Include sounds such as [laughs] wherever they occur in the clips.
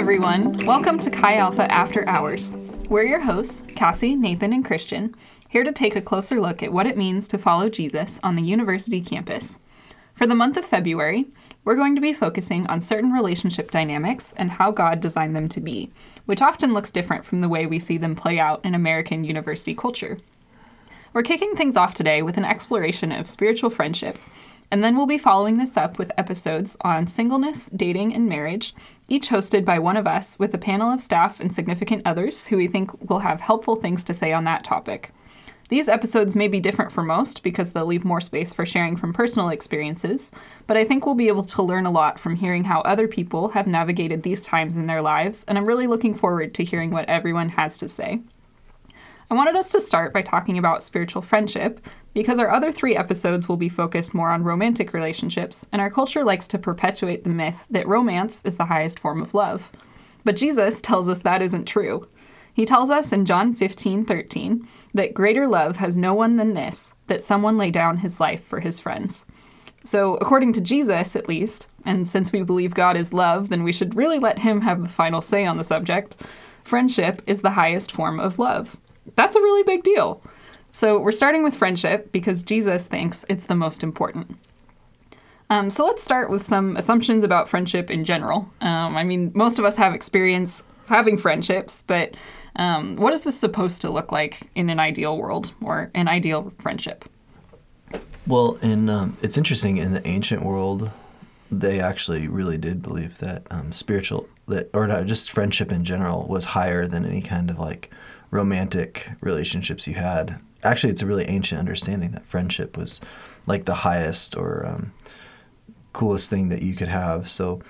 everyone. Welcome to Chi Alpha After Hours. We're your hosts, Cassie, Nathan, and Christian, here to take a closer look at what it means to follow Jesus on the university campus. For the month of February, we're going to be focusing on certain relationship dynamics and how God designed them to be, which often looks different from the way we see them play out in American university culture. We're kicking things off today with an exploration of spiritual friendship and then we'll be following this up with episodes on singleness, dating, and marriage, each hosted by one of us with a panel of staff and significant others who we think will have helpful things to say on that topic. These episodes may be different for most because they'll leave more space for sharing from personal experiences, but I think we'll be able to learn a lot from hearing how other people have navigated these times in their lives, and I'm really looking forward to hearing what everyone has to say. I wanted us to start by talking about spiritual friendship, because our other three episodes will be focused more on romantic relationships, and our culture likes to perpetuate the myth that romance is the highest form of love. But Jesus tells us that isn't true. He tells us in John 15 13 that greater love has no one than this, that someone lay down his life for his friends. So, according to Jesus, at least, and since we believe God is love, then we should really let him have the final say on the subject. Friendship is the highest form of love. That's a really big deal. So we're starting with friendship because Jesus thinks it's the most important. Um, so let's start with some assumptions about friendship in general. Um, I mean, most of us have experience having friendships, but um, what is this supposed to look like in an ideal world or an ideal friendship? Well, in um, it's interesting in the ancient world, they actually really did believe that um, spiritual that or not, just friendship in general was higher than any kind of like romantic relationships you had actually it's a really ancient understanding that friendship was like the highest or um, coolest thing that you could have. So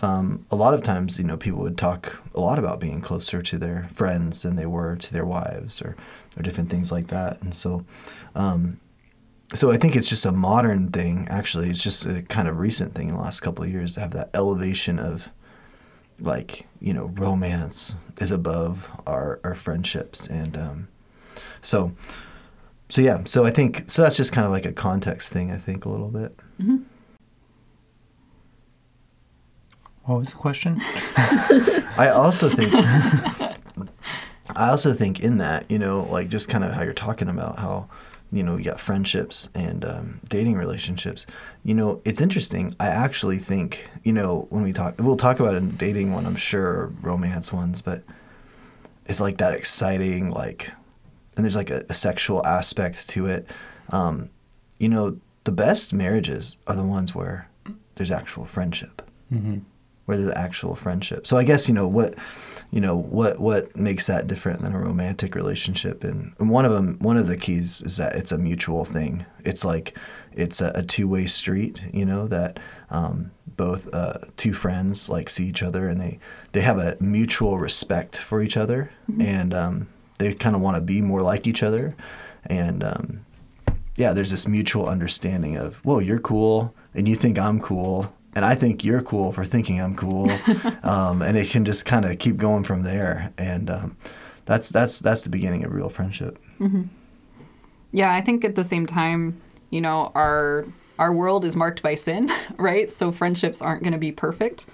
um, a lot of times, you know, people would talk a lot about being closer to their friends than they were to their wives or, or different things like that. And so, um, so I think it's just a modern thing. Actually, it's just a kind of recent thing in the last couple of years to have that elevation of like you know romance is above our, our friendships and um, so so yeah, so I think so that's just kind of like a context thing. I think a little bit. Mm-hmm. What was the question? [laughs] I also think. I also think in that, you know, like just kind of how you're talking about how, you know, you got friendships and um, dating relationships. You know, it's interesting. I actually think, you know, when we talk, we'll talk about a dating one, I'm sure, romance ones, but it's like that exciting, like and there's like a, a sexual aspect to it. Um, you know, the best marriages are the ones where there's actual friendship, mm-hmm. Where there's actual friendship. So I guess you know what, you know what what makes that different than a romantic relationship, and, and one of them, one of the keys is that it's a mutual thing. It's like it's a, a two way street. You know that. Um, both uh, two friends like see each other and they they have a mutual respect for each other mm-hmm. and um, they kind of want to be more like each other, and um, yeah, there's this mutual understanding of, whoa, you're cool, and you think I'm cool, and I think you're cool for thinking I'm cool, [laughs] um, and it can just kind of keep going from there, and um, that's that's that's the beginning of real friendship. Mm-hmm. Yeah, I think at the same time, you know, our our world is marked by sin, [laughs] right? So friendships aren't going to be perfect.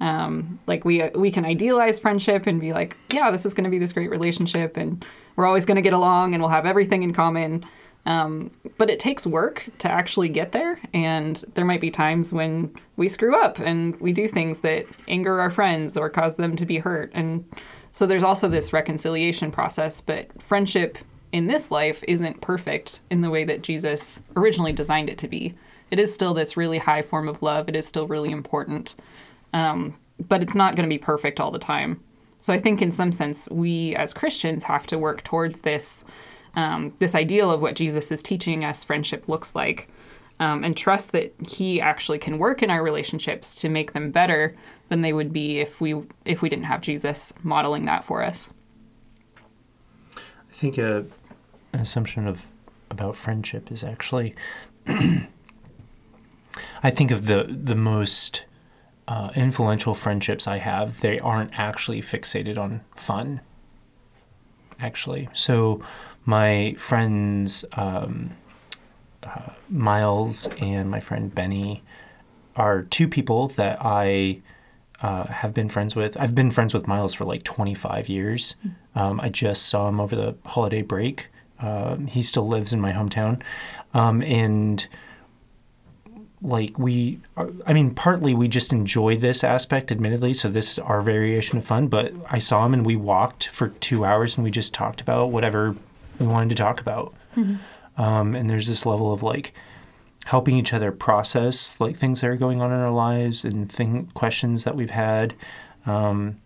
Um, like we we can idealize friendship and be like, yeah, this is going to be this great relationship, and we're always going to get along, and we'll have everything in common. Um, but it takes work to actually get there, and there might be times when we screw up and we do things that anger our friends or cause them to be hurt, and so there's also this reconciliation process. But friendship in this life isn't perfect in the way that Jesus originally designed it to be. It is still this really high form of love. It is still really important. Um, but it's not going to be perfect all the time. So I think in some sense we as Christians have to work towards this um, this ideal of what Jesus is teaching us friendship looks like, um, and trust that He actually can work in our relationships to make them better than they would be if we if we didn't have Jesus modeling that for us. I think a, an assumption of about friendship is actually [clears throat] I think of the the most uh, influential friendships I have, they aren't actually fixated on fun. Actually, so my friends um, uh, Miles and my friend Benny are two people that I uh, have been friends with. I've been friends with Miles for like 25 years. Um, I just saw him over the holiday break. Um, he still lives in my hometown, um, and like we, I mean, partly we just enjoy this aspect, admittedly. So this is our variation of fun. But I saw him and we walked for two hours and we just talked about whatever we wanted to talk about. Um, and there's this level of like helping each other process like things that are going on in our lives and thing questions that we've had um,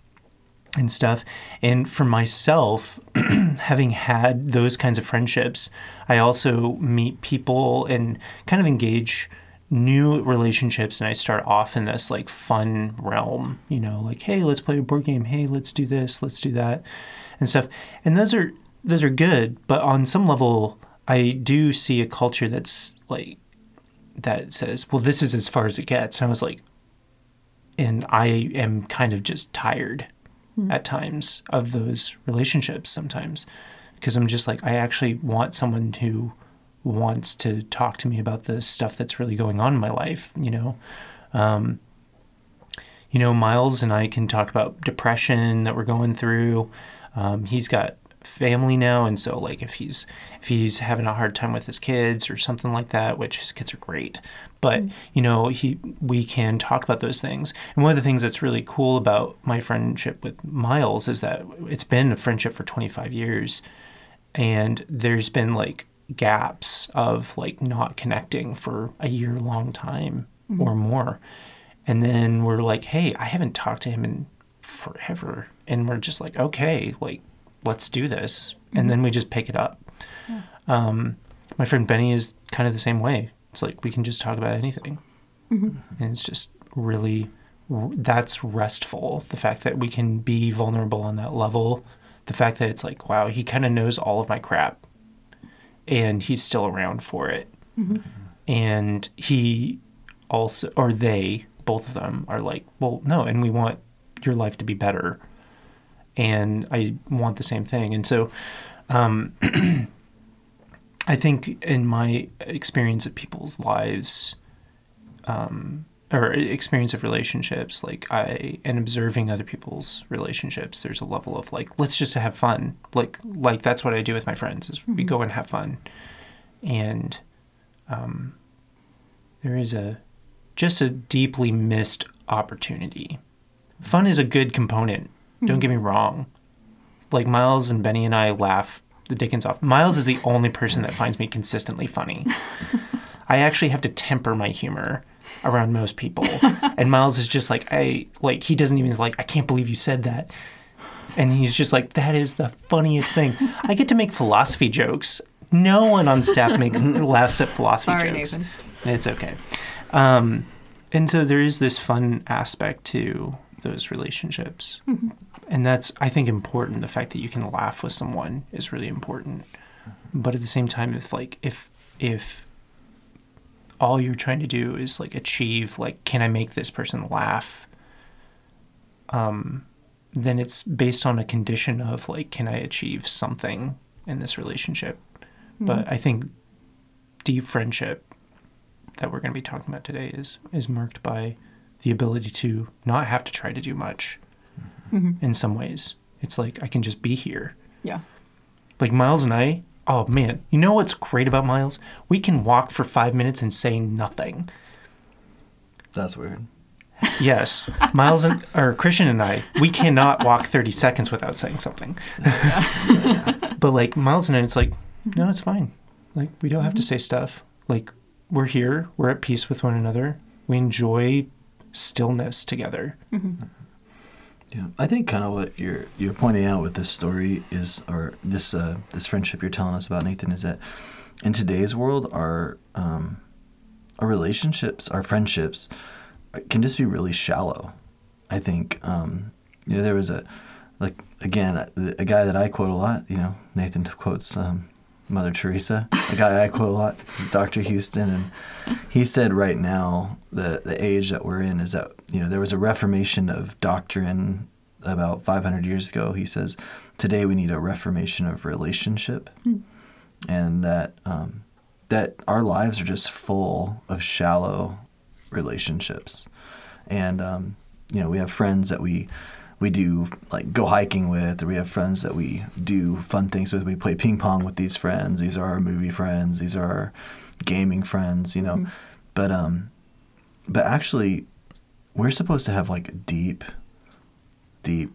and stuff. And for myself, [clears throat] having had those kinds of friendships, I also meet people and kind of engage new relationships and I start off in this like fun realm, you know, like hey, let's play a board game, hey, let's do this, let's do that and stuff. And those are those are good, but on some level I do see a culture that's like that says, well, this is as far as it gets. And I was like, and I am kind of just tired at times of those relationships sometimes because I'm just like, I actually want someone who wants to talk to me about the stuff that's really going on in my life, you know? Um, you know, Miles and I can talk about depression that we're going through. Um, he's got family now, and so like if he's if he's having a hard time with his kids or something like that, which his kids are great, but mm. you know he we can talk about those things. And one of the things that's really cool about my friendship with Miles is that it's been a friendship for 25 years, and there's been like gaps of like not connecting for a year long time mm. or more. And then we're like, hey, I haven't talked to him in forever. And we're just like, okay, like, let's do this. And mm-hmm. then we just pick it up. Um, my friend Benny is kind of the same way. It's like we can just talk about anything. Mm-hmm. And it's just really, that's restful. The fact that we can be vulnerable on that level. The fact that it's like, wow, he kind of knows all of my crap and he's still around for it. Mm-hmm. And he also, or they, both of them, are like, well, no, and we want your life to be better. And I want the same thing. And so um, [clears throat] I think in my experience of people's lives, um, or experience of relationships, like I and observing other people's relationships, there's a level of like, let's just have fun. Like, like that's what I do with my friends is we go and have fun, and um, there is a just a deeply missed opportunity. Fun is a good component. Don't get me wrong. Like Miles and Benny and I laugh the dickens off. Miles is the only person that finds me consistently funny. I actually have to temper my humor around most people. [laughs] and Miles is just like I like he doesn't even like I can't believe you said that. And he's just like that is the funniest thing. I get to make philosophy jokes. No one on staff makes laughs [laughs] at philosophy Sorry, jokes. Nathan. It's okay. Um, and so there is this fun aspect to those relationships. And that's, I think, important. The fact that you can laugh with someone is really important. But at the same time, if like, if, if all you're trying to do is like achieve, like, can I make this person laugh? Um, then it's based on a condition of like, can I achieve something in this relationship? But I think deep friendship that we're going to be talking about today is is marked by the ability to not have to try to do much Mm-hmm. in some ways. It's like I can just be here. Yeah. Like Miles and I, oh man, you know what's great about Miles? We can walk for 5 minutes and say nothing. That's weird. Yes, [laughs] Miles and or Christian and I, we cannot walk 30 seconds without saying something. [laughs] but like Miles and I, it's like, no, it's fine. Like we don't have to mm-hmm. say stuff. Like we're here, we're at peace with one another. We enjoy stillness together. Mm-hmm. Yeah, I think kind of what you're you're pointing out with this story is, or this uh, this friendship you're telling us about, Nathan, is that in today's world, our um, our relationships, our friendships, can just be really shallow. I think um, you know there was a like again a, a guy that I quote a lot. You know, Nathan quotes um, Mother Teresa. A guy I quote a lot is Dr. Houston, and he said right now the the age that we're in is that you know there was a reformation of doctrine about 500 years ago. He says today we need a reformation of relationship, and that um, that our lives are just full of shallow relationships, and um, you know, we have friends that we we do like go hiking with, or we have friends that we do fun things with. We play ping pong with these friends. These are our movie friends. These are our gaming friends. You know, Mhm. but um, but actually, we're supposed to have like deep, deep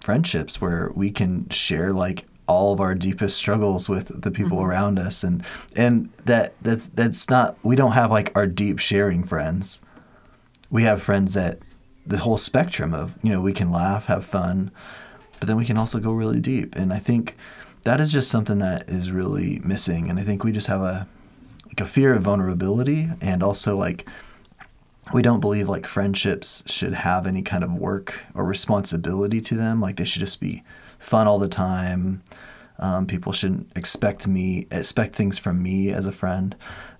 friendships where we can share like all of our deepest struggles with the people Mhm. around us and and that that that's not we don't have like our deep sharing friends we have friends that the whole spectrum of you know we can laugh have fun but then we can also go really deep. And i think that is just something that is really missing. And i think we just have a like a fear of vulnerability and also like we don't believe like friendships should have any kind of work or responsibility to them. Like they should just be fun all the time. Um, people shouldn't expect me expect things from me as a friend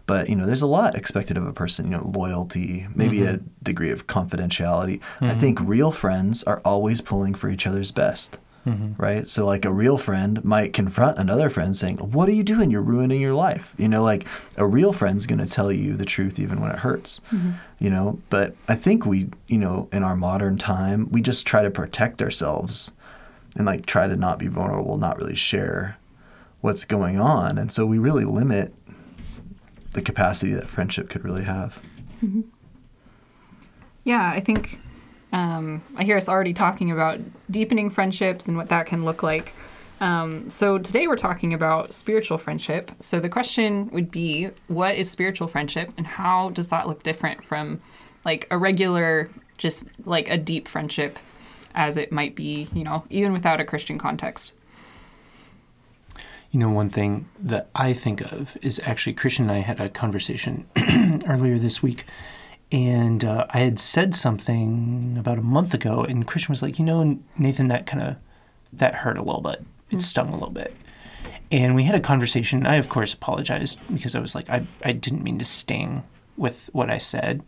but you know there's a lot expected of a person you know loyalty maybe a mm-hmm. degree of confidentiality i mm-hmm. think real friends are always pulling for each other's best Mhm. right? So like a real friend might confront another friend saying, "What are you doing? You're ruining your life." You know, like a real friend's going to tell you the truth even when it hurts. Mm-hmm. You know, but I think we, you know, in our modern time, we just try to protect ourselves and like try to not be vulnerable, not really share what's going on, and so we really limit the capacity that friendship could really have. Yeah, I think um, I hear us already talking about deepening friendships and what that can look like. Um, so today we're talking about spiritual friendship. So the question would be, what is spiritual friendship, and how does that look different from like a regular, just like a deep friendship, as it might be, you know, even without a Christian context. You know, one thing that I think of is actually Christian and I had a conversation [clears throat] earlier this week, and uh, I had said something about a month ago, and Christian was like, "You know, Nathan, that kind of that hurt a little bit. It stung a little bit." And we had a conversation. I, of course, apologized because I was like, I, I didn't mean to sting with what I said.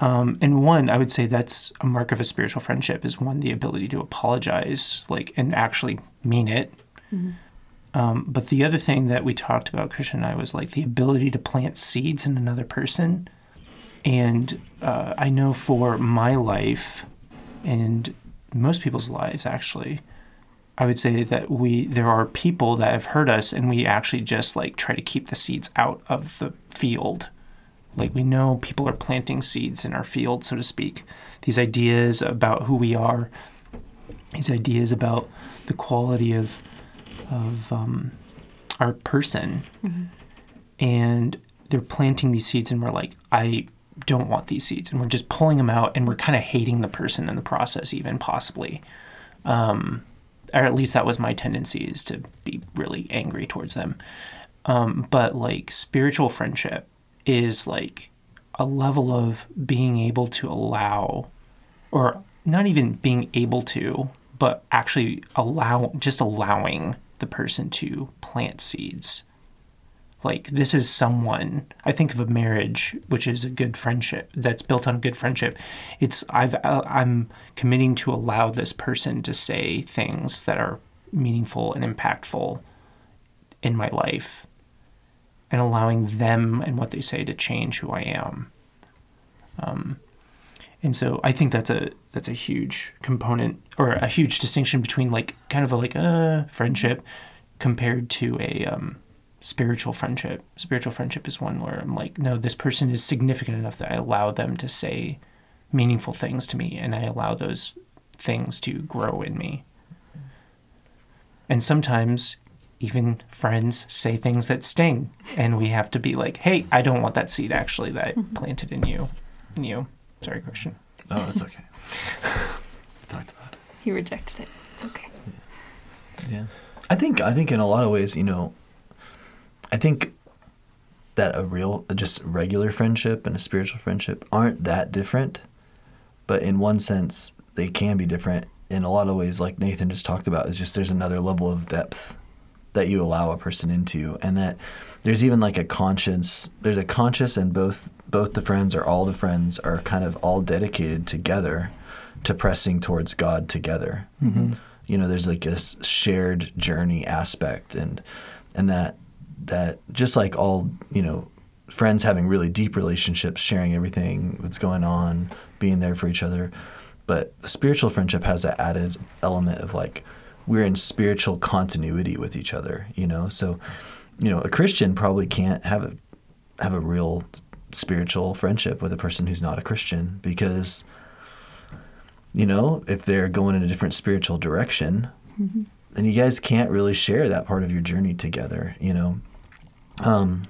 Um, and one, I would say that's a mark of a spiritual friendship is one, the ability to apologize, like, and actually mean it. Um, but the other thing that we talked about, Christian and I, was like the ability to plant seeds in another person. And uh, I know for my life and most people's lives, actually, I would say that we there are people that have hurt us, and we actually just like try to keep the seeds out of the field. Like we know people are planting seeds in our field, so to speak. These ideas about who we are, these ideas about the quality of of um, our person, and they're planting these seeds, and we're like, I don't want these seeds, and we're just pulling them out, and we're kind of hating the person in the process, even possibly. Um, or at least that was my tendency is to be really angry towards them. Um, but like spiritual friendship is like a level of being able to allow, or not even being able to, but actually allow, just allowing the person to plant seeds. Like this is someone. I think of a marriage, which is a good friendship that's built on good friendship. It's I've uh, I'm committing to allow this person to say things that are meaningful and impactful in my life, and allowing them and what they say to change who I am. Um, and so I think that's a that's a huge component or a huge distinction between like kind of a like a friendship compared to a um, spiritual friendship. Spiritual friendship is one where I'm like, no, this person is significant enough that I allow them to say meaningful things to me, and I allow those things to grow in me. And sometimes even friends say things that sting, and we have to be like, hey, I don't want that seed actually that I planted in you. In you. Sorry, Christian. Oh, that's okay. we [laughs] talked about it. He rejected it. It's okay. Yeah. I think I think in a lot of ways, you know, I think that a real just regular friendship and a spiritual friendship aren't that different, but in one sense they can be different in a lot of ways like Nathan just talked about is just there's another level of depth that you allow a person into and that there's even like a conscience there's a conscious and both both the friends or all the friends are kind of all dedicated together to pressing towards God together mm-hmm. you know there's like this shared journey aspect and and that that just like all you know friends having really deep relationships sharing everything that's going on being there for each other but spiritual friendship has that added element of like we're in spiritual continuity with each other, you know. So, you know, a Christian probably can't have a have a real spiritual friendship with a person who's not a Christian because you know, if they're going in a different spiritual direction, mm-hmm. then you guys can't really share that part of your journey together, you know. Um,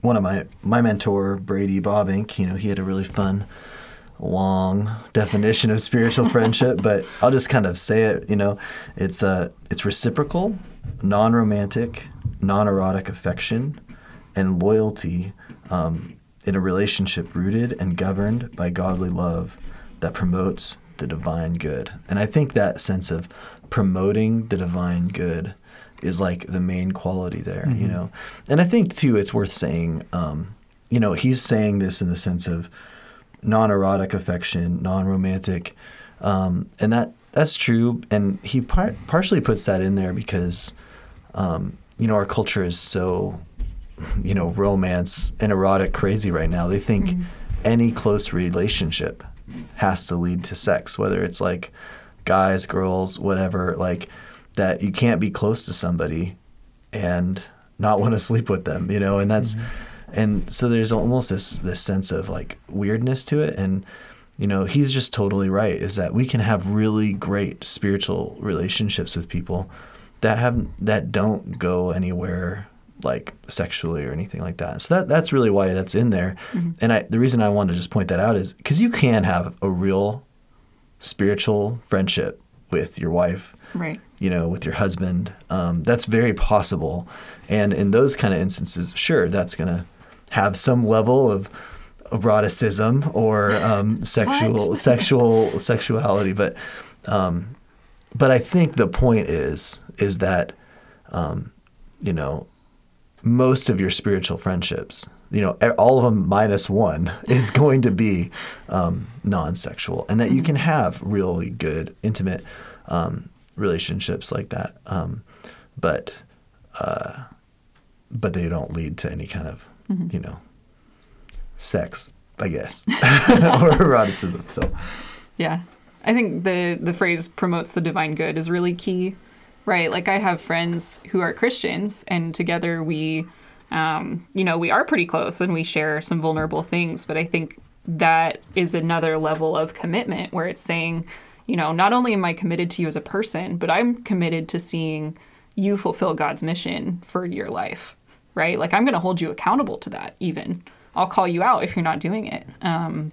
one of my my mentor Brady Bobbink, you know, he had a really fun long definition of spiritual [laughs] friendship, but I'll just kind of say it, you know, it's uh it's reciprocal, non-romantic, non-erotic affection and loyalty um, in a relationship rooted and governed by godly love that promotes the divine good. And I think that sense of promoting the divine good is like the main quality there, mm-hmm. you know. And I think too, it's worth saying, um, you know, he's saying this in the sense of non-erotic affection, non-romantic, um, and that that's true. And he par- partially puts that in there because, um, you know, our culture is so, [laughs] you know, romance and erotic crazy right now. They think mm-hmm. any close relationship has to lead to sex, whether it's like guys, girls, whatever, like that you can't be close to somebody and not want to sleep with them, you know, and that's mm-hmm. and so there's almost this this sense of like weirdness to it and you know, he's just totally right is that we can have really great spiritual relationships with people that have that don't go anywhere like sexually or anything like that. So that that's really why that's in there. Mm-hmm. And I the reason I wanted to just point that out is because you can have a real spiritual friendship with your wife, right? You know, with your husband. Um, that's very possible. And in those kind of instances, sure, that's gonna have some level of eroticism or um, [laughs] sexual [laughs] sexual sexuality, but um, but I think the point is is that um, you know most of your spiritual friendships, you know, all of them minus one, [laughs] is going to be um, non-sexual, and that you can have really good, intimate um, relationships like that. Um, but uh, but they don't lead to any kind of, mm-hmm. you know, sex, I guess, [laughs] [laughs] or eroticism. So, yeah, I think the the phrase promotes the divine good is really key Right. Like I have friends who are Christians, and together we, um, you know, we are pretty close and we share some vulnerable things. But I think that is another level of commitment where it's saying, you know, not only am I committed to you as a person, but I'm committed to seeing you fulfill God's mission for your life. Right. Like I'm going to hold you accountable to that, even. I'll call you out if you're not doing it. Um,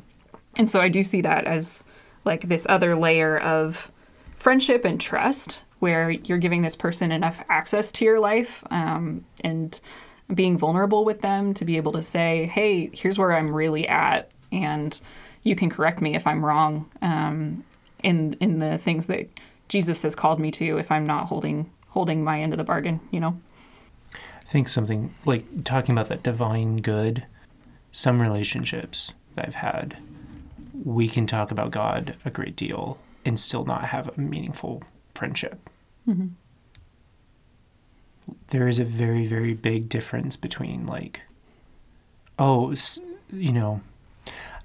and so I do see that as like this other layer of friendship and trust where you're giving this person enough access to your life um, and being vulnerable with them to be able to say, hey, here's where I'm really at, and you can correct me if I'm wrong um, in in the things that Jesus has called me to if I'm not holding holding my end of the bargain, you know. I think something like talking about that divine good, some relationships that I've had, we can talk about God a great deal and still not have a meaningful friendship. Mm-hmm. There is a very, very big difference between like, oh, you know,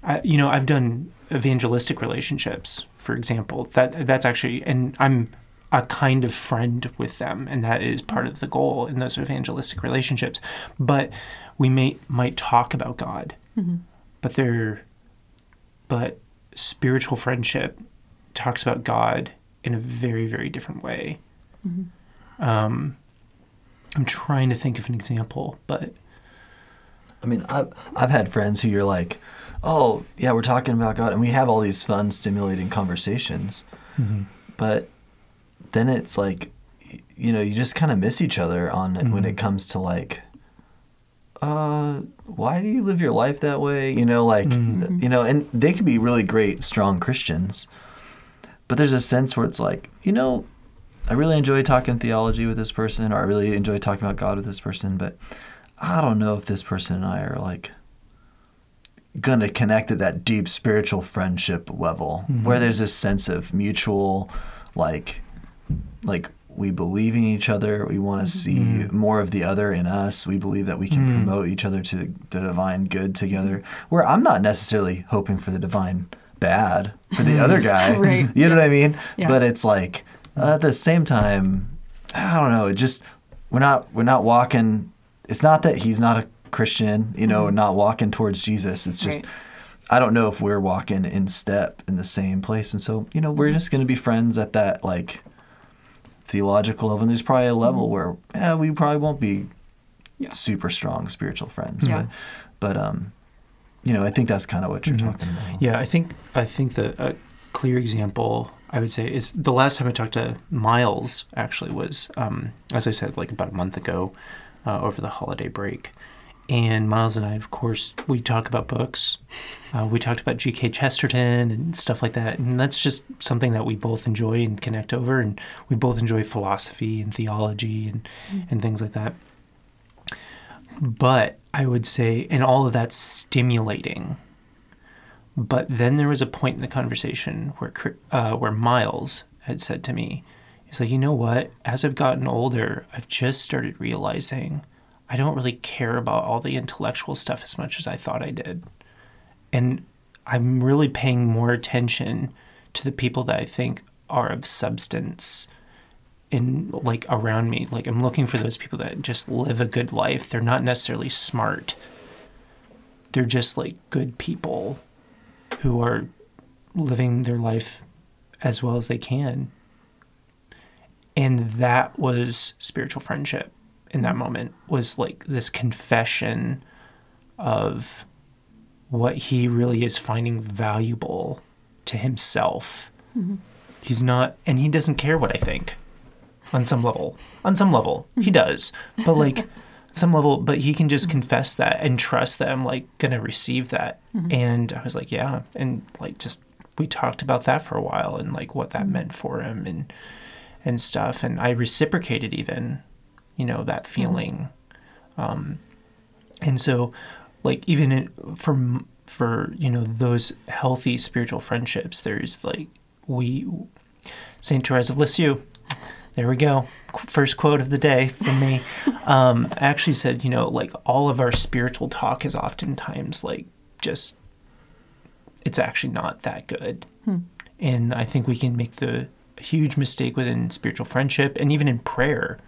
I, you know, I've done evangelistic relationships, for example. That that's actually, and I'm a kind of friend with them, and that is part of the goal in those evangelistic relationships. But we may might talk about God, mm-hmm. but they're, but spiritual friendship talks about God in a very, very different way. Mm-hmm. Um, I'm trying to think of an example, but I mean, I've I've had friends who you're like, oh yeah, we're talking about God, and we have all these fun, stimulating conversations, mm-hmm. but then it's like, you know, you just kind of miss each other on mm-hmm. when it comes to like. Uh, why do you live your life that way? You know, like, mm-hmm. you know, and they could be really great, strong Christians, but there's a sense where it's like, you know, I really enjoy talking theology with this person, or I really enjoy talking about God with this person, but I don't know if this person and I are like gonna connect at that deep spiritual friendship level mm-hmm. where there's this sense of mutual like like we believe in each other we want to see mm-hmm. more of the other in us we believe that we can mm-hmm. promote each other to the divine good together where i'm not necessarily hoping for the divine bad for the other [laughs] guy. Right. You know what I mean? Yeah. But it's like uh, at the same time, I don't know. It just we're not we're not walking. It's not that he's not a Christian, you know, not walking towards Jesus. It's just Mm-hmm. Right. I don't know if we're walking in step in the same place, and so you know we're Mm-hmm. just going to be friends at that like theological level. And there's probably a level where yeah, we probably won't be Mm-hmm. Yeah. super strong spiritual friends, Yeah. but but um, you know, I think that's kind of what you're talking about. Mm-hmm. Yeah, I think I think the a clear example I would say is the last time I talked to Miles actually was, um, as I said, like about a month ago, uh, over the holiday break. And Miles and I, of course, we talk about books. Uh, we talked about G.K. Chesterton and stuff like that, and that's just something that we both enjoy and connect over. And we both enjoy philosophy and theology and and things like that. But I would say, and all of that's stimulating. But then there was a point in the conversation where uh, where Miles had said to me, "He's like, you know what? As I've gotten older, I've just started realizing I don't really care about all the intellectual stuff as much as I thought I did, and I'm really paying more attention to the people that I think are of substance." In like around me. Like i'm looking for those people that just live a good life. They're not necessarily smart. They're just like good people who are living their life as well as they can. And that was spiritual friendship in that moment was like this confession of what he really is finding valuable to himself. Mm-hmm. He's not and he doesn't care what i think on some level. On some level, he mm-hmm. does. But like [laughs] some level, but he can just confess that and trust that I'm like gonna receive that. Mm-hmm. And I was like, yeah. And like just we talked about that for a while and like what that mm-hmm. meant for him and and stuff. And I reciprocated even, you know, that feeling. Um and so like even in, for for you know those healthy spiritual friendships there's like we Saint Therese of Lisieux there we go. First quote of the day from me. [laughs] Um, actually said, you know, like all of our spiritual talk is oftentimes like just, it's actually not that good. And I think we can make the huge mistake within spiritual friendship and even in prayer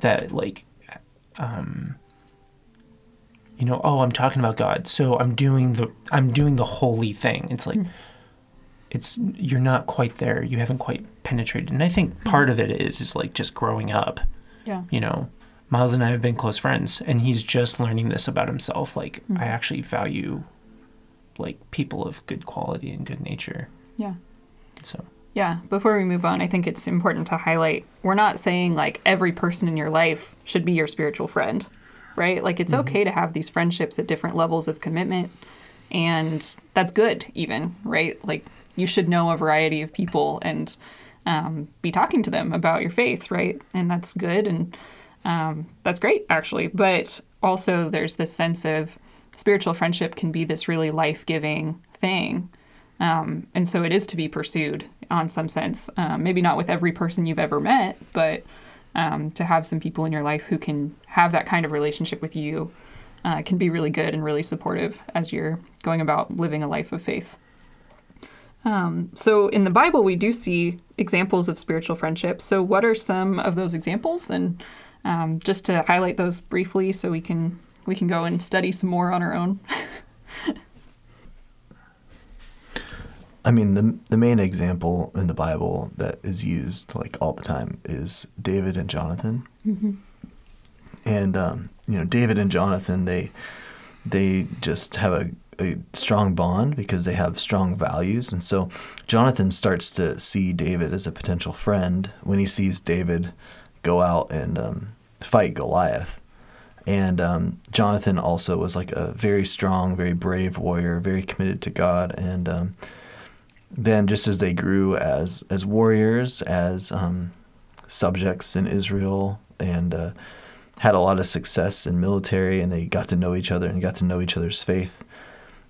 that like, um, you know, oh, I'm talking about God, so I'm doing the I'm doing the holy thing. It's like it's you're not quite there. You haven't quite penetrated. And I think mm-hmm. part of it is is like just growing up. Yeah. You know, Miles and I have been close friends, and he's just learning this about himself. Like I mm-hmm. actually value like people of good quality and good nature. Yeah. So Yeah, before we move on, I think it's important to highlight we're not saying like every person in your life should be your spiritual friend, right? Like it's mm-hmm. okay to have these friendships at different levels of commitment, and that's good, even, right? Like you should know a variety of people and um, be talking to them about your faith, right? And that's good and um, that's great, actually. But also, there's this sense of spiritual friendship can be this really life giving thing. Um, and so it is to be pursued on some sense. Um, maybe not with every person you've ever met, but um, to have some people in your life who can have that kind of relationship with you uh, can be really good and really supportive as you're going about living a life of faith. Um, so in the Bible, we do see examples of spiritual friendship. So, what are some of those examples? And um, just to highlight those briefly, so we can we can go and study some more on our own. [laughs] I mean, the the main example in the Bible that is used like all the time is David and Jonathan. And um, you know, David and Jonathan, they they just have a, a strong bond because they have strong values, and so Jonathan starts to see David as a potential friend when he sees David go out and um, fight Goliath. And um, Jonathan also was like a very strong, very brave warrior, very committed to God, and um, then just as they grew as as warriors, as um, subjects in Israel, and uh, had a lot of success in military, and they got to know each other and got to know each other's faith.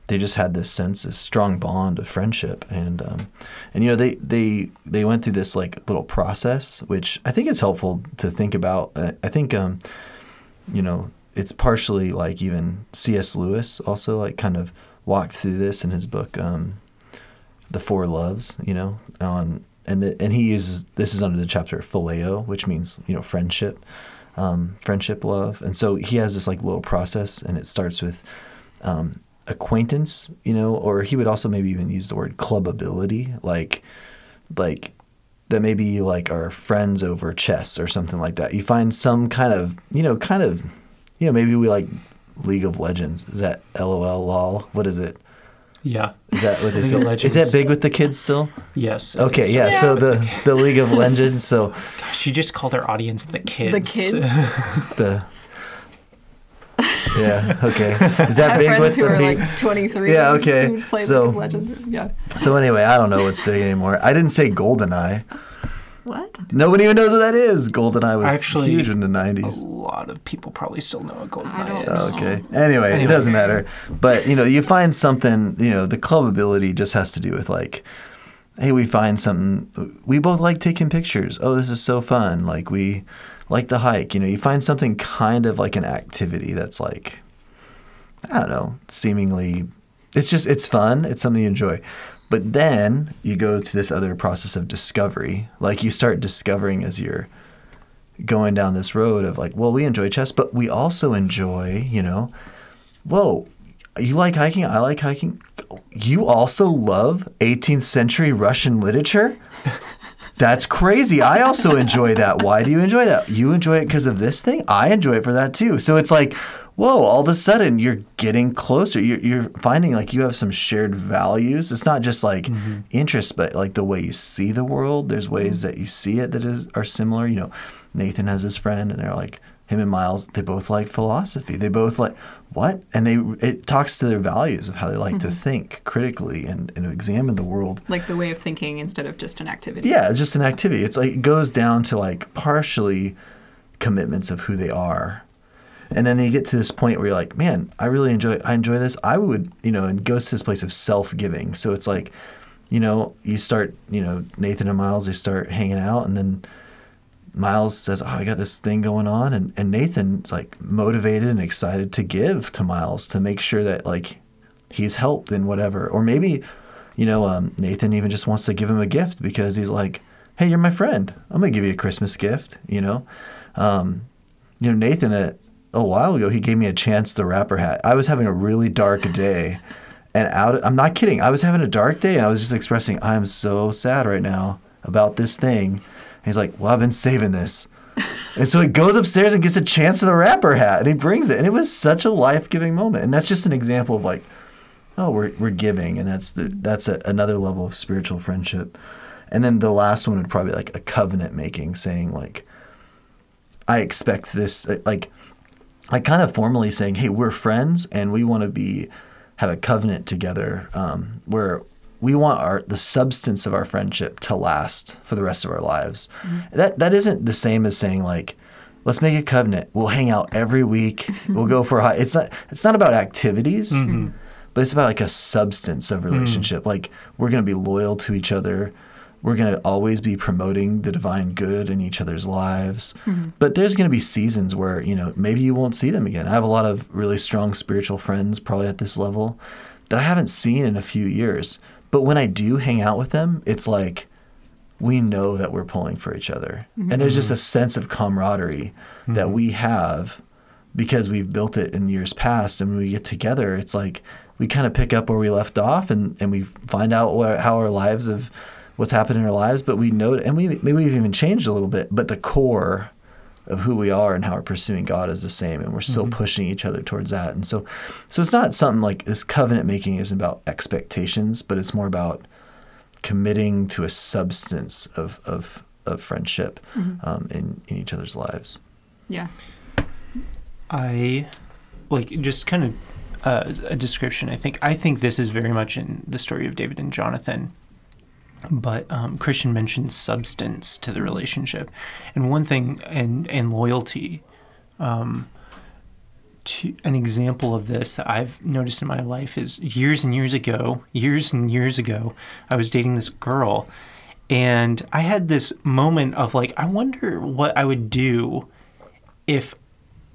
They just had this sense, this strong bond of friendship, and um, and you know they they they went through this like little process, which I think is helpful to think about. I think um, you know it's partially like even C.S. Lewis also like kind of walked through this in his book. Um, the four loves, you know, on and the, and he uses this is under the chapter phileo, which means you know friendship, um, friendship, love, and so he has this like little process, and it starts with um, acquaintance, you know, or he would also maybe even use the word clubability, like like that maybe you like are friends over chess or something like that. You find some kind of you know kind of you know maybe we like League of Legends. Is that LOL lol? What is it? Yeah. Is that what they [laughs] League say? Is that big with the kids still? Yes. Okay, it's- yeah. So the [laughs] the League of Legends. So Gosh, you just called our audience the kids. The kids. [laughs] the yeah. Okay. [laughs] Is I that have big friends with who the are pe- like 23. Yeah, okay. Who play So- League Legends. Yeah. So anyway, I don't know what's big anymore. I didn't say GoldenEye. What? Nobody even knows what that is. GoldenEye was Actually, huge in the 90s. A lot of people probably still know what I don't GoldenEye is. know. Okay. Anyway, it doesn't matter. But you know, you find something. You know, the club ability just has to do with like, hey, we find something. We both like taking pictures. Oh, this is so fun. Like we like the hike. You know, you find something kind of like an activity that's like, I don't know, seemingly. It's just it's fun. It's something you enjoy. But then you go to this other process of discovery. Like you start discovering as you're going down this road of like, well, we enjoy chess, but we also enjoy, you know, whoa, you like hiking? I like hiking. You also love 18th century Russian literature? [laughs] That's crazy. I also enjoy that. Why do you enjoy that? You enjoy it because of this thing? I enjoy it for that too. So it's like, whoa, all of a sudden you're getting closer. You're, you're finding like you have some shared values. It's not just like mm-hmm. interests, but like the way you see the world. There's ways that you see it that is, are similar. You know, Nathan has his friend, and they're like, him and Miles, they both like philosophy. They both like, what? And they it talks to their values of how they like to mm-hmm. think critically and, and examine the world. Like the way of thinking instead of just an activity. Yeah, just an activity. It's like it goes down to like partially commitments of who they are. And then you get to this point where you're like, man, I really enjoy I enjoy this. I would, you know, and it goes to this place of self-giving. So it's like, you know, you start, you know, Nathan and Miles, they start hanging out and then Miles says, Oh, I got this thing going on and, and Nathan's like motivated and excited to give to Miles to make sure that like he's helped in whatever. Or maybe, you know, um, Nathan even just wants to give him a gift because he's like, Hey, you're my friend. I'm gonna give you a Christmas gift, you know? Um, you know, Nathan a, a while ago he gave me a chance the rapper hat. I was having a really dark day. And out I'm not kidding. I was having a dark day and I was just expressing I'm so sad right now about this thing. He's like, Well, I've been saving this. and so he goes upstairs and gets a chance of the rapper hat and he brings it. And it was such a life giving moment. And that's just an example of like, oh, we're, we're giving. And that's the that's a, another level of spiritual friendship. And then the last one would probably be like a covenant making, saying like, I expect this like like kind of formally saying, hey, we're friends and we want to be have a covenant together um, where we want our the substance of our friendship to last for the rest of our lives. Mm-hmm. That that isn't the same as saying like, let's make a covenant. We'll hang out every week. we'll go for a hike. It's not it's not about activities, mm-hmm. but it's about like a substance of mm. relationship. Like we're gonna be loyal to each other. We're going to always be promoting the divine good in each other's lives. Mm-hmm. But there's going to be seasons where, you know, maybe you won't see them again. I have a lot of really strong spiritual friends, probably at this level, that I haven't seen in a few years. But when I do hang out with them, it's like we know that we're pulling for each other. Mm-hmm. And there's just a mm-hmm. sense of camaraderie that we mm-hmm. have because we've built it in years past. And when we get together, it's like we kind of pick up where we left off and, and we find out what, how our lives have what's happened in our lives, but we know, and we maybe we've even changed a little bit, but the core of who we are and how we're pursuing God is the same, and we're still pushing each other towards that. And so, so it's not something like this covenant making isn't about expectations, but it's more about committing to a substance of of, of friendship um, in in each other's lives. Yeah. I like just kind of uh, a description. I think I think this is very much in the story of David and Jonathan. But um, Christian mentioned substance to the relationship, and one thing and and loyalty. Um, to, an example of this I've noticed in my life is years and years ago, years and years ago, I was dating this girl, and I had this moment of like, I wonder what I would do if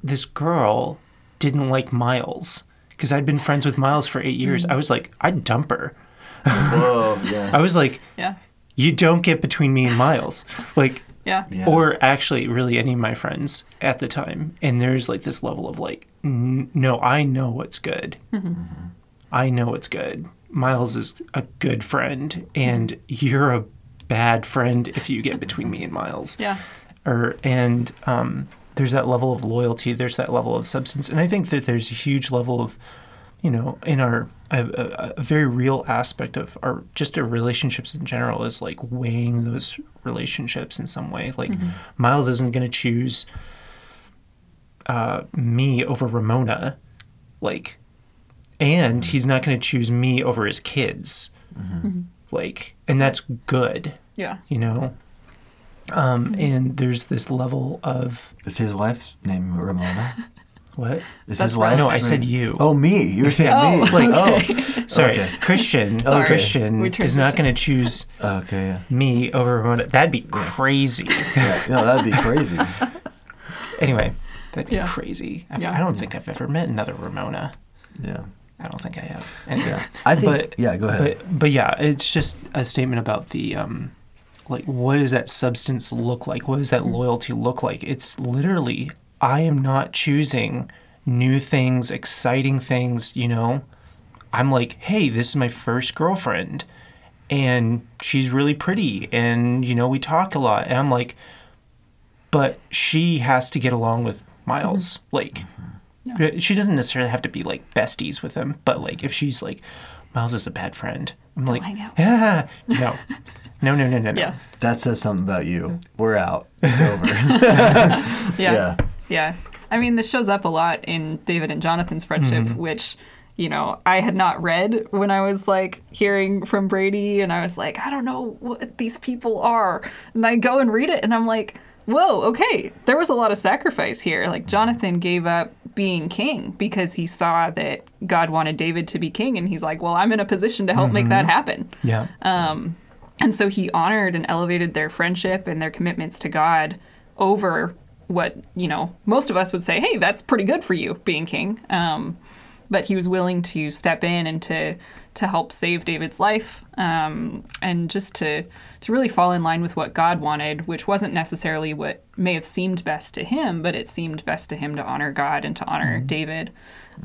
this girl didn't like Miles because I'd been friends with Miles for eight years. I was like, I'd dump her. [laughs] Whoa, yeah. I was like, Yeah. you don't get between me and Miles. Like, Yeah. Yeah. or actually, really any of my friends at the time. And there's like this level of like, "N- no, I know what's good. Mm-hmm. Mm-hmm. I know what's good. Miles is a good friend, and you're a bad friend if you get between me and Miles. Yeah. Or and um, there's that level of loyalty. There's that level of substance, and I think that there's a huge level of, you know, in our a, a, a very real aspect of our just our relationships in general is like weighing those relationships in some way. Like mm-hmm. Miles isn't going to choose uh, me over Ramona, like, and mm-hmm. he's not going to choose me over his kids, mm-hmm. like, and that's good, Yeah. you know. Um, and there's this level of Is his wife's name Ramona? [laughs] what? Is That's his wife? No, I said you. Oh, me. You were saying Oh, me. Like, okay. Sorry, Okay. Christian. Sorry. Christian is not going to choose Oh, okay, yeah. me over Ramona. That'd be crazy. [laughs] yeah. No, that'd be crazy. [laughs] anyway, that'd be Yeah. crazy. I, Yeah. I don't think I've ever met another Ramona. Yeah. I don't think I have. Anyway, I think. But- yeah, go ahead. but but yeah, it's just a statement about the um, like what does that substance look like? What does that loyalty look like? It's literally I am not choosing new things, exciting things. You know, I'm like, hey, this is my first girlfriend, and she's really pretty, and you know we talk a lot, and I'm like, but she has to get along with Miles, mm-hmm. like. Uh, she doesn't necessarily have to be like besties with him, but like if she's like, Miles is a bad friend, I'm like, hang out. yeah, [laughs] no, [laughs] no, no, no, no, no. Yeah. that says something about you. We're out. It's over. [laughs] Yeah. Yeah. Yeah. I mean, this shows up a lot in David and Jonathan's friendship, Mm-hmm. which, you know, I had not read when I was like hearing from Brady, and I was like, I don't know what these people are. And I go and read it, and I'm like, whoa, okay, there was a lot of sacrifice here. Like, Jonathan gave up being king because he saw that God wanted David to be king, and he's like, well, I'm in a position to help make that happen. Yeah, And so he honored and elevated their friendship and their commitments to God over what, you know, most of us would say, hey, that's pretty good for you being king. Um, but he was willing to step in and to to help save David's life um, and just to to really fall in line with what God wanted, which wasn't necessarily what may have seemed best to him, but it seemed best to him to honor God and to honor David.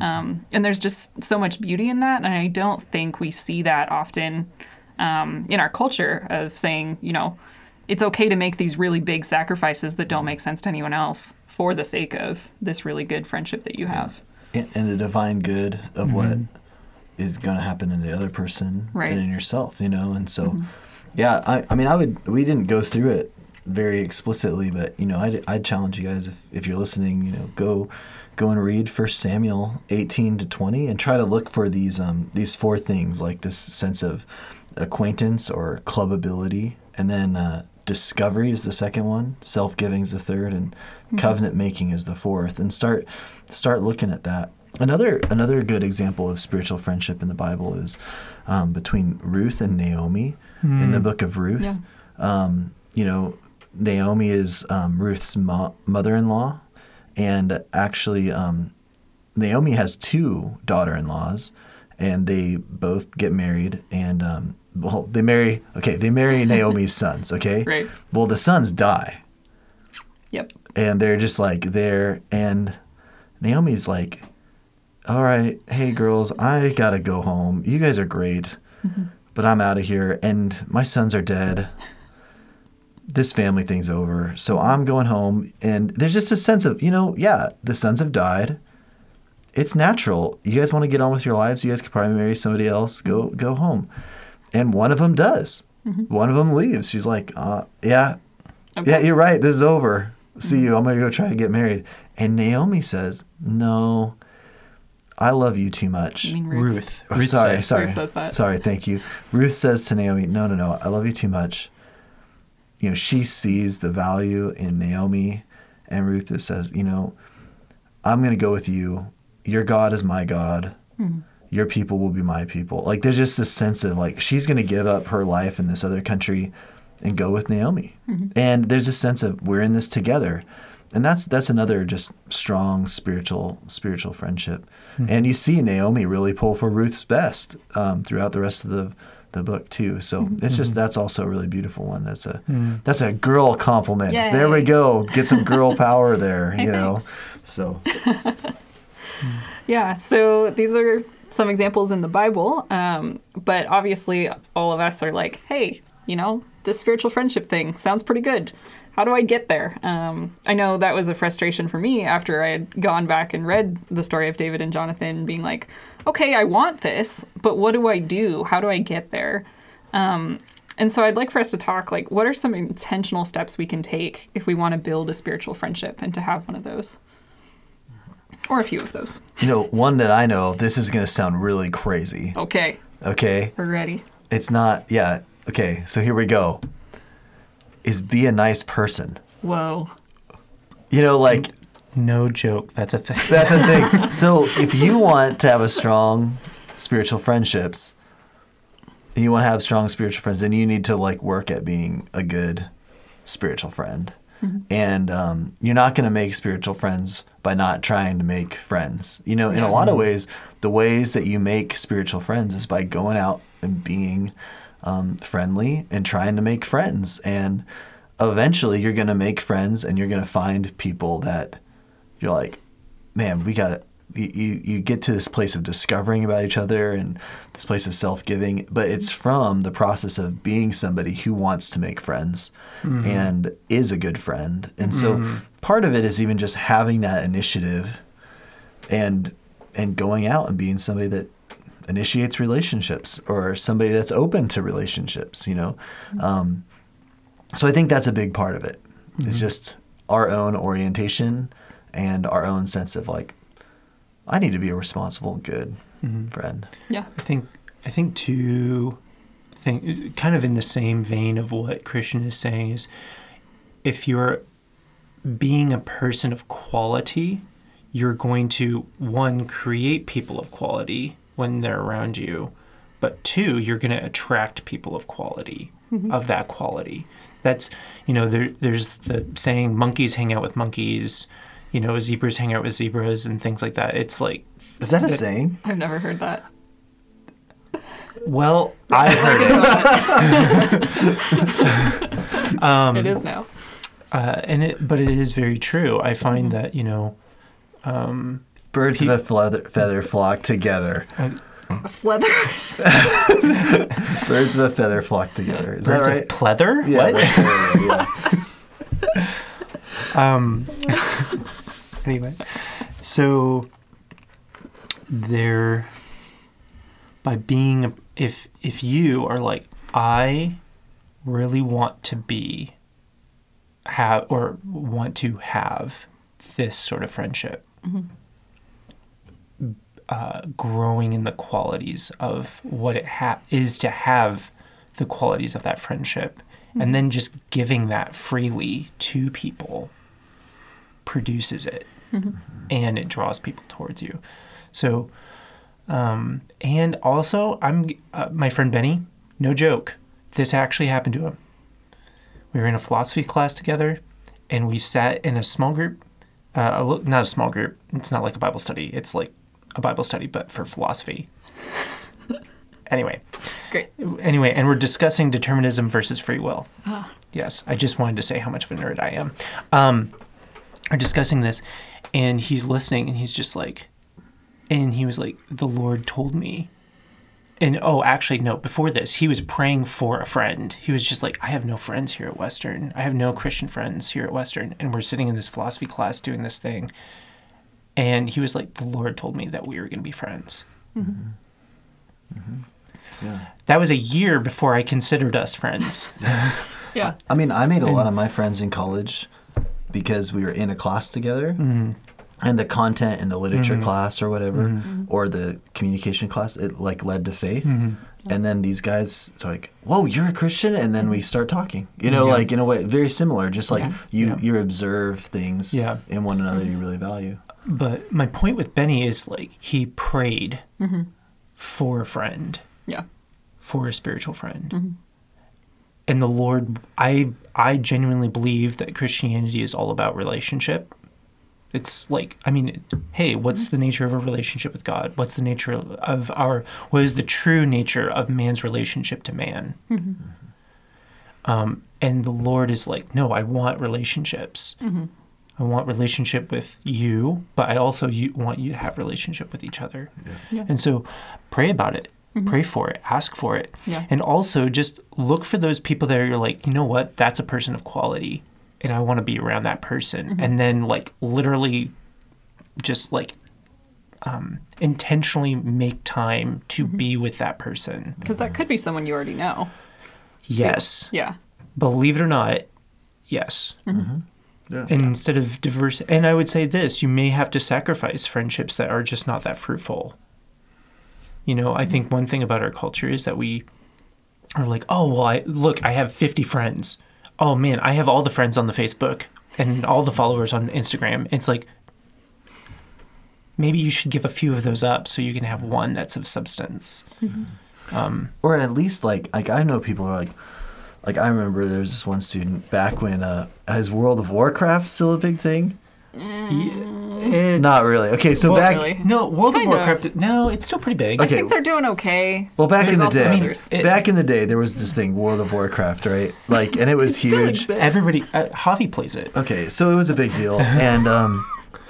Um, and there's just so much beauty in that, and I don't think we see that often um, in our culture of saying, you know, it's okay to make these really big sacrifices that don't make sense to anyone else for the sake of this really good friendship that you have. and, and the divine good of what is going to happen in the other person Right. and in yourself, you know. And so, yeah, I, I mean, I would. We didn't go through it very explicitly, but you know, I'd, I'd challenge you guys if, if you're listening, you know, go go and read First Samuel 18 to 20 and try to look for these um these four things like this sense of acquaintance or clubability, and then uh, discovery is the second one, self giving is the third, and covenant making is the fourth. And start start looking at that. Another another good example of spiritual friendship in the Bible is um, between Ruth and Naomi in the book of Ruth. Yeah. Um, you know, Naomi is um, Ruth's mo- mother-in-law, and actually, um, Naomi has two daughter-in-laws, and they both get married, and um, well, they marry. Okay, they marry [laughs] Naomi's sons. Okay, Right. Well, the sons die, Yep. and they're just like there, and Naomi's like, "All right, hey girls, I gotta go home. You guys are great, mm-hmm. but I'm out of here, and my sons are dead." this family thing's over. So I'm going home. And there's just a sense of, you know, yeah, the sons have died. It's natural. You guys want to get on with your lives. You guys could probably marry somebody else. Go mm-hmm. go home. And one of them does. One of them leaves. She's like, uh, yeah, Okay. yeah, you're right. This is over. See you. I'm going to go try to get married. And Naomi says, no, I love you too much. You mean Ruth? Ruth. Oh, Ruth sorry, says- sorry. Ruth says that. Sorry, thank you. Ruth says to Naomi, "No, no, no. I love you too much." You know, she sees the value in Naomi, and Ruth just says, "You know, I'm going to go with you. Your God is my God. Mm-hmm. Your people will be my people." Like there's just this sense of like she's going to give up her life in this other country and go with Naomi. Mm-hmm. And there's a sense of we're in this together. And that's that's another just strong spiritual spiritual friendship. And you see Naomi really pull for Ruth's best um, throughout the rest of the the book too. So it's just that's also a really beautiful one. That's a Mm. that's a girl compliment. There we go. Get some girl [laughs] power there. Hey, you know. thanks. So [laughs] Yeah, so these are some examples in the Bible, um, but obviously all of us are like, hey, you know, this spiritual friendship thing sounds pretty good. How do I get there? Um, I know that was a frustration for me after I had gone back and read the story of David and Jonathan, being like, okay, I want this, but what do I do? How do I get there? Um, and so I'd like for us to talk like, what are some intentional steps we can take if we want to build a spiritual friendship and to have one of those? Or a few of those. you know one that I know. This is gonna sound really crazy. Okay, Okay. we're ready. It's not. Yeah. Okay. So here we go. Is be a nice person. Whoa. You know, like No joke. That's a thing. That's a thing. [laughs] So if you want to have a strong spiritual friendships, and you want to have strong spiritual friends, then you need to like work at being a good spiritual friend. And um, you're not going to make spiritual friends by not trying to make friends. You know, in a lot of ways, the ways that you make spiritual friends is by going out and being um, friendly and trying to make friends. And eventually, you're going to make friends, and you're going to find people that you're like, man, we got to You, you get to this place of discovering about each other and this place of self giving, but it's from the process of being somebody who wants to make friends mm-hmm. and is a good friend. And so mm-hmm. part of it is even just having that initiative and and going out and being somebody that initiates relationships or somebody that's open to relationships, you know. Mm-hmm. Um, so I think that's a big part of it. It's just our own orientation and our own sense of like, I need to be a responsible, good mm-hmm. friend. Yeah. I think I think too think kind of in the same vein of what Christian is saying is if you're being a person of quality, you're going to one create people of quality when they're around you, but two, you're going to attract people of quality mm-hmm. of that quality. That's you know there there's the saying monkeys hang out with monkeys, you know zebras hang out with zebras and things like that. It's like Is that a saying? I've never heard that. well, I heard it. [laughs] Um, it is now. Uh, and it, but it is very true. I find that you know, Birds of a feather, feather flock together. A feather. [laughs] Birds of a feather flock together. Is birds that right? of pleather. yeah, what? that's right, yeah. [laughs] Um. Anyway, so there, by being, if if you are like, I really want to be, have or want to have this sort of friendship. Uh, growing in the qualities of what it ha- is to have the qualities of that friendship, and then just giving that freely to people produces it and it draws people towards you. So, um, and also, I'm uh, my friend Benny. No joke, this actually happened to him. We were in a philosophy class together, and we sat in a small group. Uh, a not a small group. It's not like a Bible study. It's like a Bible study, but for philosophy. [laughs] anyway, Great. anyway, and we're discussing determinism versus free will. Yes, I just wanted to say how much of a nerd I am. Um, we're discussing this, and he's listening, and he's just like, and he was like, the Lord told me. And oh, actually, no, before this, he was praying for a friend. He was just like, I have no friends here at Western. I have no Christian friends here at Western. And we're sitting in this philosophy class doing this thing. And he was like, The Lord told me that we were going to be friends. Mm-hmm. Mm-hmm. Mm-hmm. Yeah. That was a year before I considered us friends. [laughs] Yeah. I mean, I made a lot of my friends in college because we were in a class together. Mm-hmm. And the content in the literature mm-hmm. class or whatever, mm-hmm. or the communication class, it like led to faith. Mm-hmm. And then these guys are like, "Whoa, you're a Christian!" And then we mm-hmm. start talking. You know, Yeah. like in a way, very similar. Just like you, Yeah. you observe things Yeah. in one another you really value. But my point with Benny is like, he prayed for a friend. Yeah. for a spiritual friend. And the Lord, I I genuinely believe that Christianity is all about relationship. It's like, I mean, hey, what's the nature of a relationship with God? What's the nature of our, what is the true nature of man's relationship to man? Mm-hmm. Um, and the Lord is like, no, I want relationships. Mm-hmm. I want relationship with you, but I also you, want you to have relationship with each other. Yeah. And so pray about it. Mm-hmm. Pray for it. Ask for it. Yeah. And also just look for those people that are like, you know what? That's a person of quality. And I want to be around that person. Mm-hmm. And then like literally just like um, intentionally make time to mm-hmm. be with that person. Because that could be someone you already know. Yes. Yeah. Believe it or not, yes. Mm-hmm. Yeah. Instead of diverse, and I would say this: you may have to sacrifice friendships that are just not that fruitful. You know, I think one thing about our culture is that we are like, oh well, I look, I have fifty friends. Oh man, I have all the friends on the Facebook and all the followers on Instagram. It's like maybe you should give a few of those up so you can have one that's of substance. Mm-hmm. Um, or at least like like I know people are like like I remember there was this one student back when uh is World of Warcraft still a big thing? Mm. It's- Not really. Okay, so Well, back really. No, World Kinda. of Warcraft. No, it's still pretty big. I Okay. think they're doing okay. well back There's in the also day, others. It- back in the day there was this thing World of Warcraft, right? Like and it was [laughs] Still huge. exists. Everybody, uh, Javi plays it. Okay, so it was a big deal, [laughs] and um,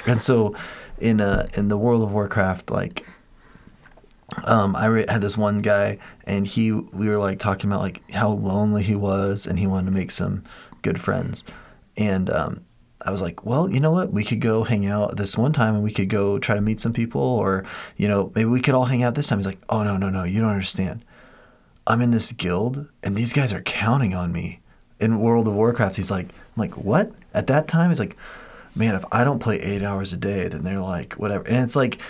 and so in uh in the World of Warcraft, like, um, I re- had this one guy, and he we were like talking about like how lonely he was, and he wanted to make some good friends, and um, I was like, well, you know what, we could go hang out this one time, and we could go try to meet some people, or you know maybe we could all hang out this time. He's like, oh no no no, you don't understand. I'm in this guild, and these guys are counting on me. In World of Warcraft, he's like, I'm like, what? At that time, he's like, man, if I don't play eight hours a day, then they're like, whatever. And it's like,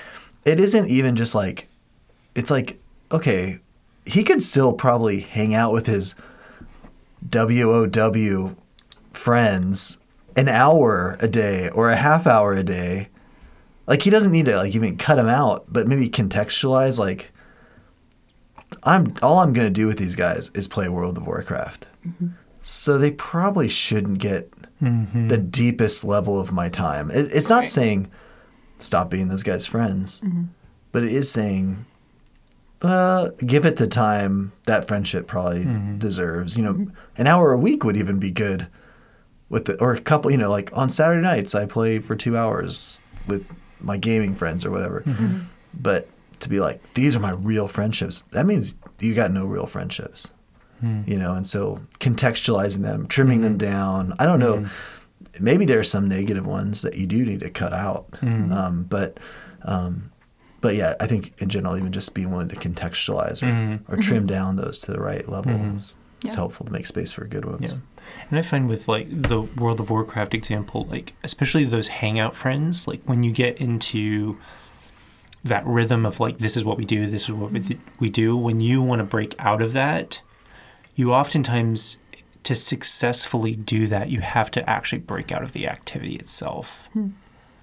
it isn't even just like, it's like, okay, he could still probably hang out with his WOW friends an hour a day or a half hour a day. Like he doesn't need to like even cut him out, but maybe contextualize like I'm all I'm gonna do with these guys is play World of Warcraft. Mm-hmm. So they probably shouldn't get mm-hmm. the deepest level of my time. It, it's not Right. saying stop being those guys' friends, mm-hmm. but it is saying uh, give it the time that friendship probably deserves. You know, an hour a week would even be good. With the or a couple, you know, like on Saturday nights, I play for two hours with my gaming friends or whatever. Mm-hmm. But to be like, these are my real friendships, that means you got no real friendships. Hmm. You know, and so contextualizing them, trimming them hmm. down. I don't know. Hmm. Maybe there are some negative ones that you do need to cut out. Um, but um, but yeah, I think in general, even just being willing to contextualize or, or trim mm-hmm. down those to the right level is, mm-hmm. is Yeah. helpful to make space for good ones. Yeah. And I find with like the World of Warcraft example, like especially those hangout friends, like when you get into that rhythm of like this is what we do, this is what we, we do, when you want to break out of that, you oftentimes to successfully do that, you have to actually break out of the activity itself.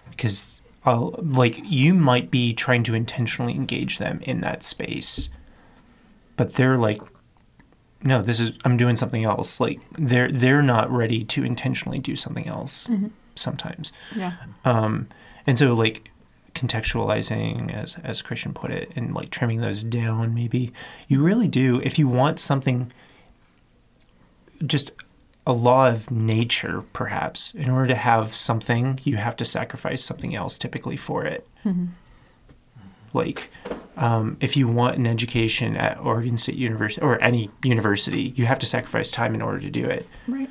Because uh, like you might be trying to intentionally engage them in that space, but they're like no this is i'm doing something else. Like they're they're not ready to intentionally do something else sometimes. Yeah. um and so like contextualizing as as christian put it and like trimming those down maybe you really do if you want something just a law of nature perhaps in order to have something you have to sacrifice something else typically for it. Like um, if you want an education at Oregon State University or any university, you have to sacrifice time in order to do it, Right.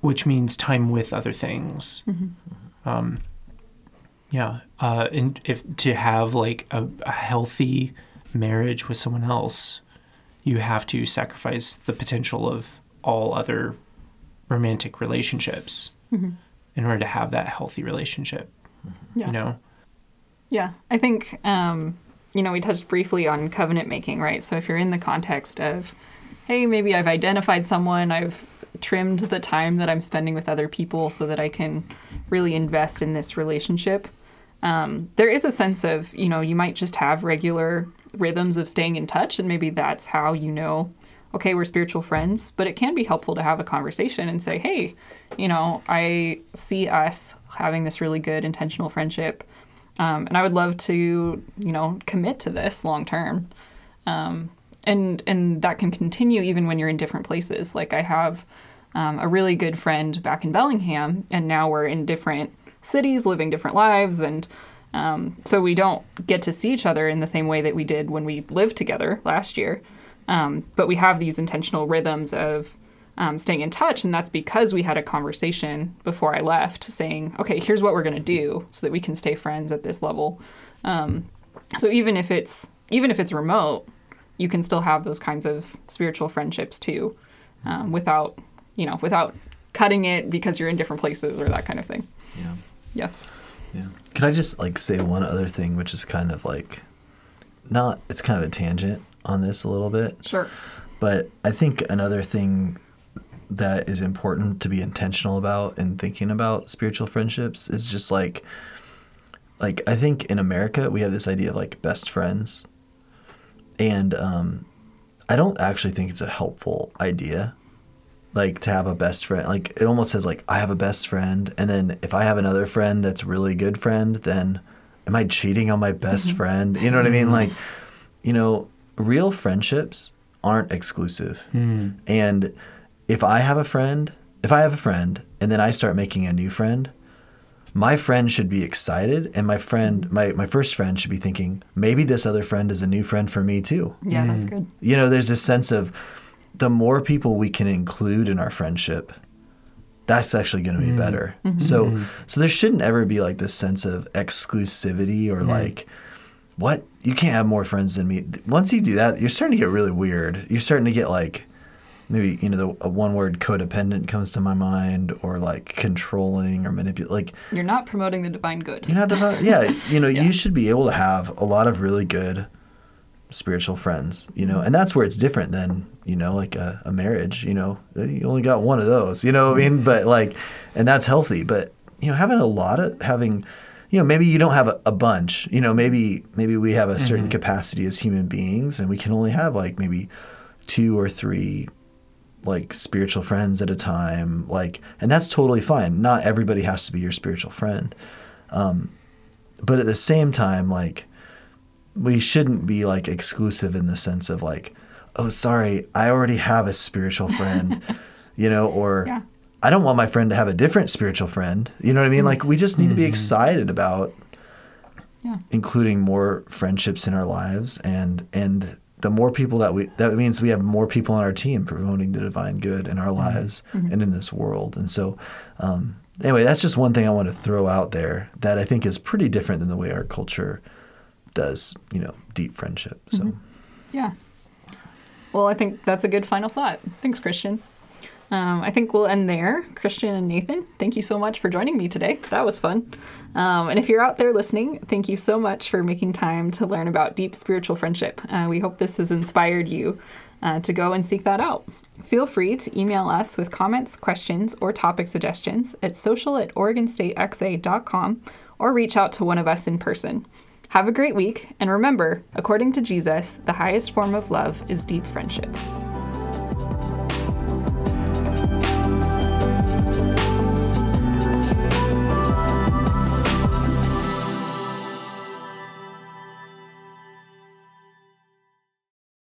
which means time with other things. Um, yeah, uh, and if to have like a, a healthy marriage with someone else, you have to sacrifice the potential of all other romantic relationships in order to have that healthy relationship. Yeah. You know. Yeah, I think um, you know we touched briefly on covenant making, right? So if you're in the context of, hey, maybe I've identified someone, I've trimmed the time that I'm spending with other people so that I can really invest in this relationship. Um, there is a sense of you know you might just have regular rhythms of staying in touch, and maybe that's how you know okay, we're spiritual friends, but it can be helpful to have a conversation and say, hey, you know, I see us having this really good intentional friendship. Um, and I would love to, you know, commit to this long term. Um, and and that can continue even when you're in different places. Like I have um, a really good friend back in Bellingham, and now we're in different cities, living different lives, and um, so we don't get to see each other in the same way that we did when we lived together last year. Um, but we have these intentional rhythms of um, staying in touch, and that's because we had a conversation before I left, saying, "Okay, here's what we're going to do, so that we can stay friends at this level." Um, so even if it's even if it's remote, you can still have those kinds of spiritual friendships too, um, without you know without cutting it because you're in different places or that kind of thing. Yeah. Yeah. Yeah. Can I just like say one other thing, which is kind of like not, it's kind of a tangent on this a little bit. Sure. But I think another thing that is important to be intentional about in thinking about spiritual friendships is just like, like I think in America we have this idea of like best friends, and um, I don't actually think it's a helpful idea like to have a best friend like it almost says like i have a best friend and then if i have another friend that's really good friend then am i cheating on my best Mm-hmm. friend? You know what i mean? Like you know real friendships aren't exclusive. And if i have a friend if i have a friend and then i start making a new friend my friend should be excited and my friend my, my first friend should be thinking maybe this other friend is a new friend for me too Yeah, that's mm. good. you know, there's this sense of the more people we can include in our friendship, that's actually going to be mm. better. Mm-hmm. So, mm-hmm. so there shouldn't ever be like this sense of exclusivity or like, what you can't have more friends than me. Once you do that, you're starting to get really weird. You're starting to get like, maybe you know, the a one word codependent comes to my mind, or like controlling or manipulate. Like You're not promoting the divine good. you're not defi- yeah, you know, [laughs] Yeah. you should be able to have a lot of really good spiritual friends, you know, and that's where it's different than, you know, like a, a marriage, you know, uh, you only got one of those, you know what I mean? But like, and that's healthy, but, you know, having a lot of, having, you know, maybe you don't have a, a bunch, you know, maybe, maybe we have a certain mm-hmm. capacity as human beings and we can only have like maybe two or three like spiritual friends at a time like and that's totally fine. Not everybody has to be your spiritual friend. Um, but at the same time like we shouldn't be like exclusive in the sense of like oh sorry i already have a spiritual friend [laughs] you know or Yeah. i don't want my friend to have a different spiritual friend. You know what i mean? Like we just need to be excited about Yeah. including more friendships in our lives and and the more people that we that means we have more people on our team promoting the divine good in our mm-hmm. lives mm-hmm. and in this world and so um, anyway that's just one thing i want to throw out there that i think is pretty different than the way our culture does you know deep friendship so mm-hmm. Yeah. Well, I think that's a good final thought. Thanks, Christian. Um, I think we'll end there. Christian and Nathan, thank you so much for joining me today. That was fun. Um, and if you're out there listening, thank you so much for making time to learn about deep spiritual friendship. Uh, we hope this has inspired you uh, to go and seek that out. Feel free to email us with comments, questions, or topic suggestions at social at oregonstatexa.com or reach out to one of us in person. Have a great week, and remember, according to Jesus, the highest form of love is deep friendship.